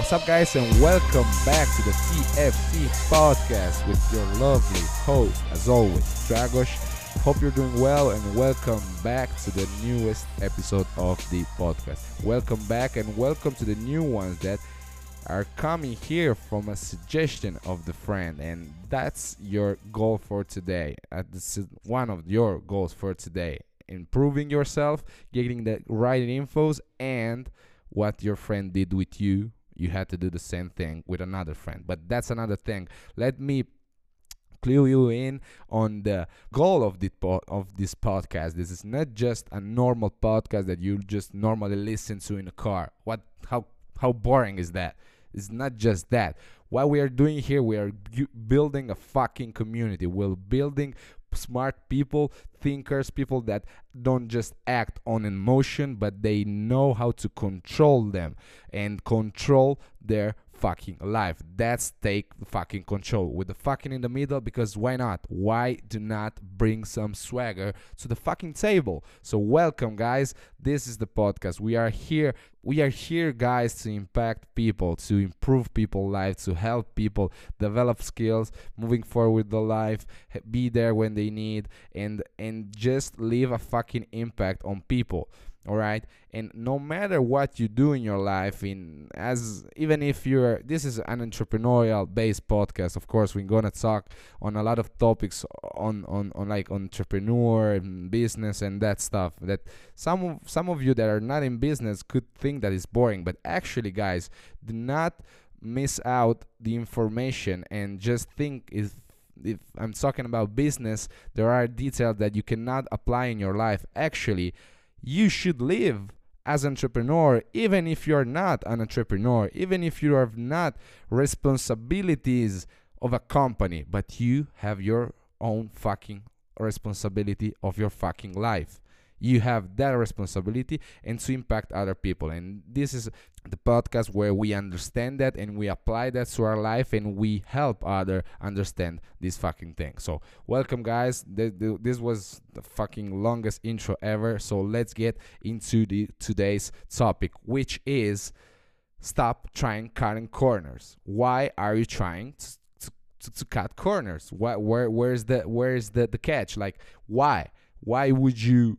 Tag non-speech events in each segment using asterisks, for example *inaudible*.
What's up, guys, and welcome back to the TFC podcast with your lovely host, as always, Dragos. Hope you're doing well, and welcome back to the newest episode of the podcast. Welcome back, and welcome to the new ones that are coming here from a suggestion of the friend, and that's your goal for today. Uh, this is one of your goals for today: improving yourself, getting the right infos, and what your friend did with you you had to do the same thing with another friend. But that's another thing. Let me clue you in on the goal of the po- of this podcast. This is not just a normal podcast that you just normally listen to in a car. What how how boring is that? It's not just that. What we are doing here we are bu- building a fucking community. We're building smart people thinkers people that don't just act on emotion but they know how to control them and control their fucking life that's take fucking control. With the fucking in the middle because why not? Why do not bring some swagger to the fucking table? So welcome guys. This is the podcast. We are here we are here guys to impact people to improve people's lives to help people develop skills moving forward the life be there when they need and and just leave a fucking impact on people all right and no matter what you do in your life in as even if you're this is an entrepreneurial based podcast of course we're gonna talk on a lot of topics on on, on like entrepreneur and business and that stuff that some of some of you that are not in business could think that is boring but actually guys do not miss out the information and just think if if I'm talking about business, there are details that you cannot apply in your life. Actually, you should live as entrepreneur even if you're not an entrepreneur, even if you have not responsibilities of a company, but you have your own fucking responsibility of your fucking life you have that responsibility and to impact other people. And this is the podcast where we understand that and we apply that to our life and we help other understand this fucking thing. So welcome guys. Th- th- this was the fucking longest intro ever. So let's get into the today's topic which is stop trying cutting corners. Why are you trying to, to, to, cut corners? What where where's the where's the the catch? Like why? Why would you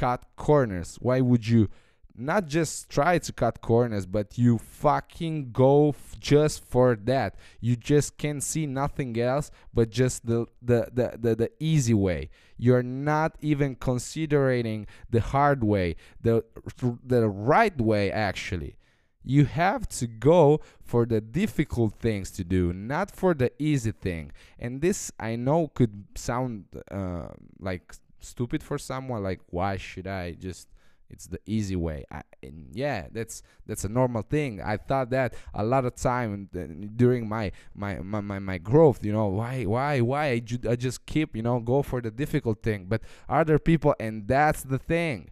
cut corners? Why would you not just try to cut corners, but you fucking go just for that? You just can't see nothing else but just the, the, the, the, the easy way. You're not even considering the hard way, the, the right way, actually. You have to go for the difficult things to do, not for the easy thing. And this I know could sound uh, like stupid for someone like why should i just it's the easy way. I, and yeah that's that's a normal thing. I thought that a lot of time during my my my, my, my growth you know why why why I, ju- I just keep you know go for the difficult thing. But other people and that's the thing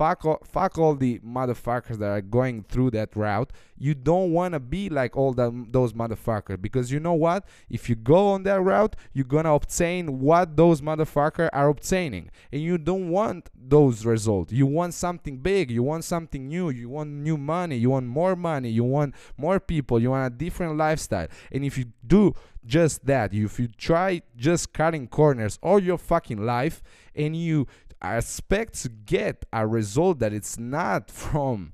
fuck all, fuck all the motherfuckers that are going through that route. You don't want to be like all those motherfuckers because you know what? If you go on that route, you're gonna obtain what those motherfuckers are obtaining, and you don't want those results. You want something big. You want something new. You want new money. You want more money. You want more people. You want a different lifestyle. And if you do just that, if you try just cutting corners all your fucking life, and you expect to get a result that it's not *laughs* from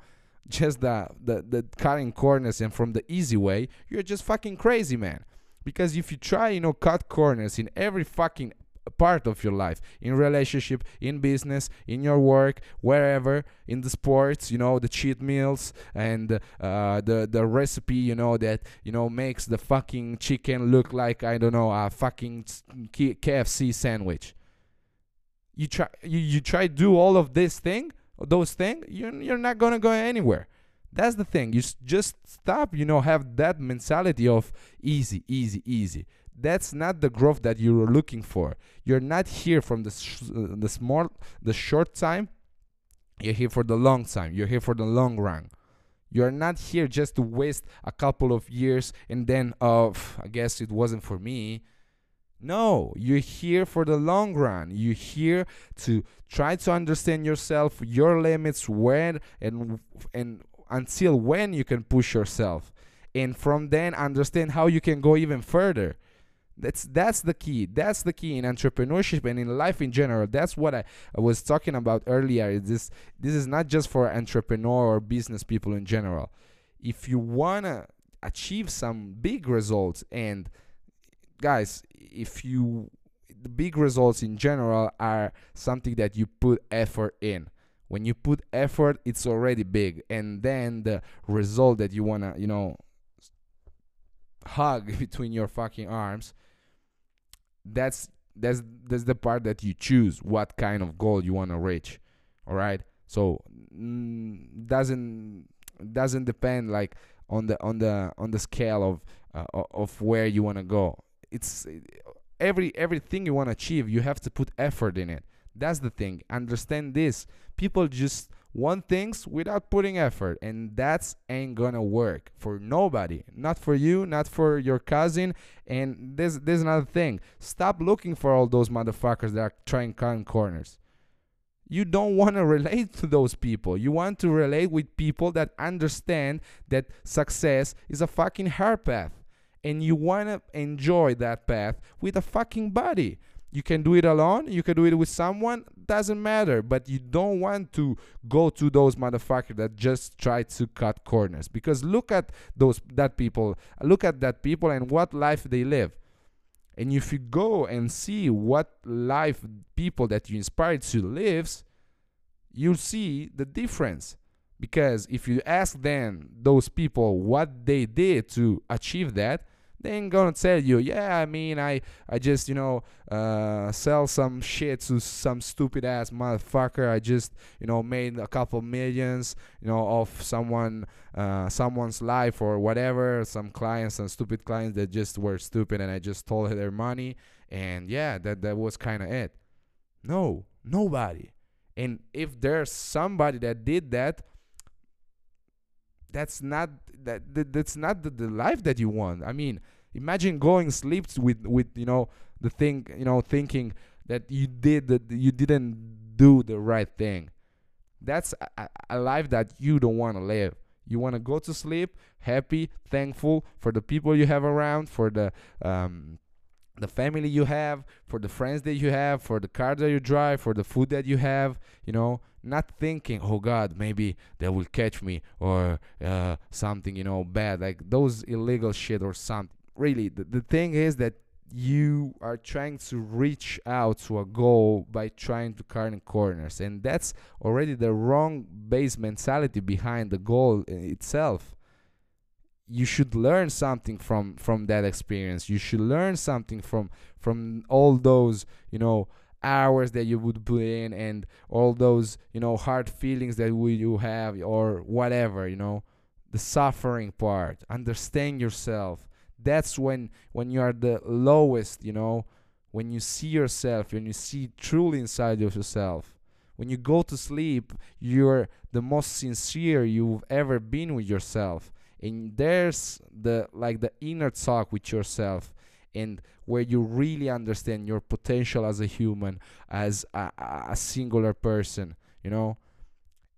just the, the the cutting corners and from the easy way. You're just fucking crazy man. Because if you try you know cut corners in every fucking part of your life in relationship in business in your work wherever in the sports you know the cheat meals and uh, the the recipe you know that you know makes the fucking chicken look like i don't know a fucking kfc sandwich you try you, you try do all of this thing those thing you're, you're not gonna go anywhere. That's the thing. You s- just stop you know have that mentality of easy easy easy. That's not the growth that you're looking for. You're not here from the sh- uh, the small the short time. You're here for the long time. You're here for the long run. You're not here just to waste a couple of years and then uh, i guess it wasn't for me no, you're here for the long run. You're here to try to understand yourself, your limits, when and and until when you can push yourself. And from then understand how you can go even further. That's that's the key. That's the key in entrepreneurship and in life in general. That's what i, I was talking about earlier. This this is not just for entrepreneur or business people in general. If you want to achieve some big results and guys if you the big results in general are something that you put effort in. When you put effort it's already big. And then the result that you want to you know hug *laughs* between your fucking arms that's that's that's the part that you choose what kind of goal you want to reach. All right so mm, doesn't doesn't depend like on the on the on the scale of uh, of where you want to go it's eh, every everything you want to achieve you have to put effort in it. That's the thing. Understand this. People just want things without putting effort and that's ain't gonna work for nobody. Not for you not for your cousin. And there's there's another thing. Stop looking for all those motherfuckers that are trying cutting corners. You don't want to relate to those people. You want to relate with people that understand that success is a fucking hard path and you want to enjoy that path with a fucking body you can do it alone, you can do it with someone, doesn't matter. But you don't want to go to those motherfuckers that just try to cut corners. Because look at those that people, look at that people and what life they live. And if you go and see what life people that you inspired to lives, you'll see the difference. Because if you ask them, those people, what they did to achieve that, ain't gonna tell you, yeah, I mean, I, I just, you know, uh, sell some shit to some stupid ass motherfucker. I just, you know, made a couple millions, you know, off someone, uh, someone's life or whatever. Some clients, some stupid clients that just were stupid, and I just stole their money. And yeah, that that was kind of it. No, nobody. And if there's somebody that did that, that's not that, that that's not the, the life that you want. I mean, imagine going sleep with with you know the thing you know thinking that you did that you didn't do the right thing. That's a, a life that you don't want to live. You want to go to sleep happy, thankful for the people you have around, for the um, the family you have, for the friends that you have, for the car that you drive, for the food that you have, you know, not thinking, oh God, maybe they will catch me or uh, something, you know, bad, like those illegal shit or something. Really, the, the thing is that you are trying to reach out to a goal by trying to cut in corners, and that's already the wrong base mentality behind the goal uh, itself. You should learn something from from that experience. You should learn something from from all those you know hours that you would put in and all those you know hard feelings that you have or whatever you know. The suffering part. Understand yourself that's when when you are the lowest you know when you see yourself when you see truly inside of yourself. When you go to sleep you're the most sincere you've ever been with yourself. And there's the like the inner talk with yourself and where you really understand your potential as a human as a, a singular person you know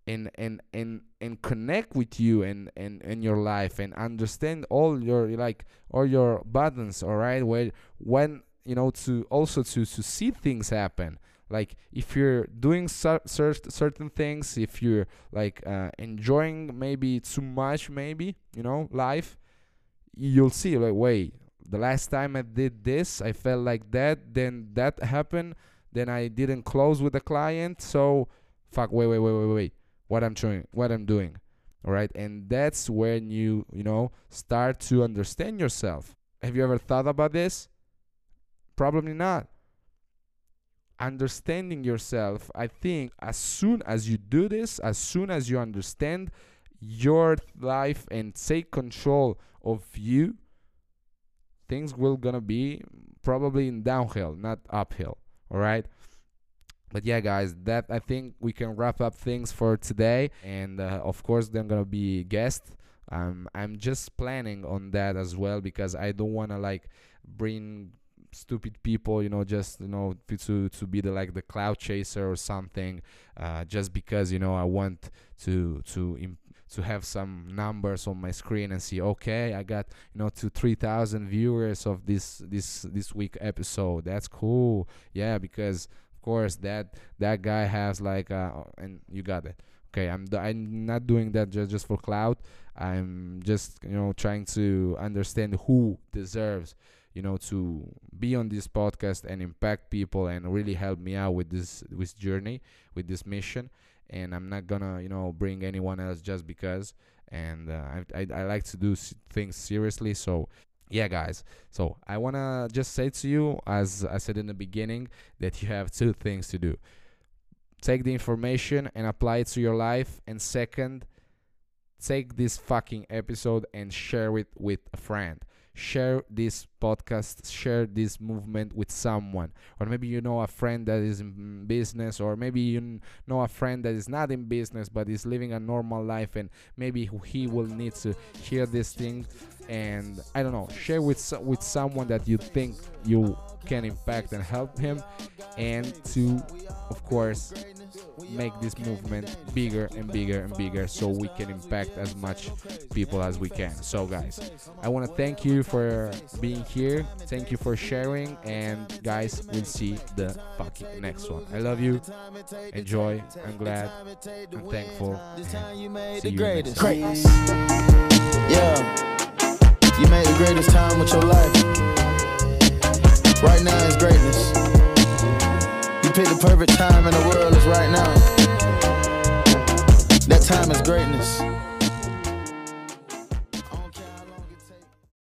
and and and and connect with you and and in your life and understand all your like all your buttons all right? Where when you know to also to to see things happen. Like if you're doing cer- certain things if you're like uh, enjoying maybe too much maybe you know life you'll see like wait the last time i did this i felt like that then that happened then i didn't close with the client so fuck wait wait wait wait wait what i'm doing what i'm doing all right and that's when you you know start to understand yourself have you ever thought about this probably not understanding yourself, I think as soon as you do this, as soon as you understand your life and take control of you, things will gonna be probably in downhill, not uphill. All right. But yeah, guys, that I think we can wrap up things for today. And uh, of course, they're gonna be guests. Um, I'm just planning on that as well because I don't wanna like bring stupid people you know just you know to to be the like the clout chaser or something uh, just because you know I want to to to have some numbers on my screen and see okay i got you know to 3000 viewers of this this this week episode that's cool yeah because course that that guy has like uh and you got it. Okay i'm i'm not doing that just, just for clout i'm just you know trying to understand who deserves you know to be on this podcast and impact people and really help me out with this this journey with this mission. And i'm not gonna you know bring anyone else just because. And uh, I, I, I like to do things seriously. So yeah guys. So i want to just say to you as i said in the beginning that you have two things to do. Take the information and apply it to your life and second take this fucking episode and share it with a friend share this podcast share this movement with someone. Or maybe you know a friend that is in business or maybe you know a friend that is not in business but is living a normal life and maybe he will need to hear this thing. And i don't know share with with someone that you think you can impact and help him. And to of course make this movement bigger and bigger and bigger so we can impact as much people as we can. So, guys, I want to thank you for being here. Thank you for sharing. And, guys, we'll see the fucking next one. I love you. Enjoy. I'm glad. I'm thankful. see you next. Yeah. You made the greatest time with your life. Right now is greatness. Pick the perfect time in the world is right now. That time is greatness.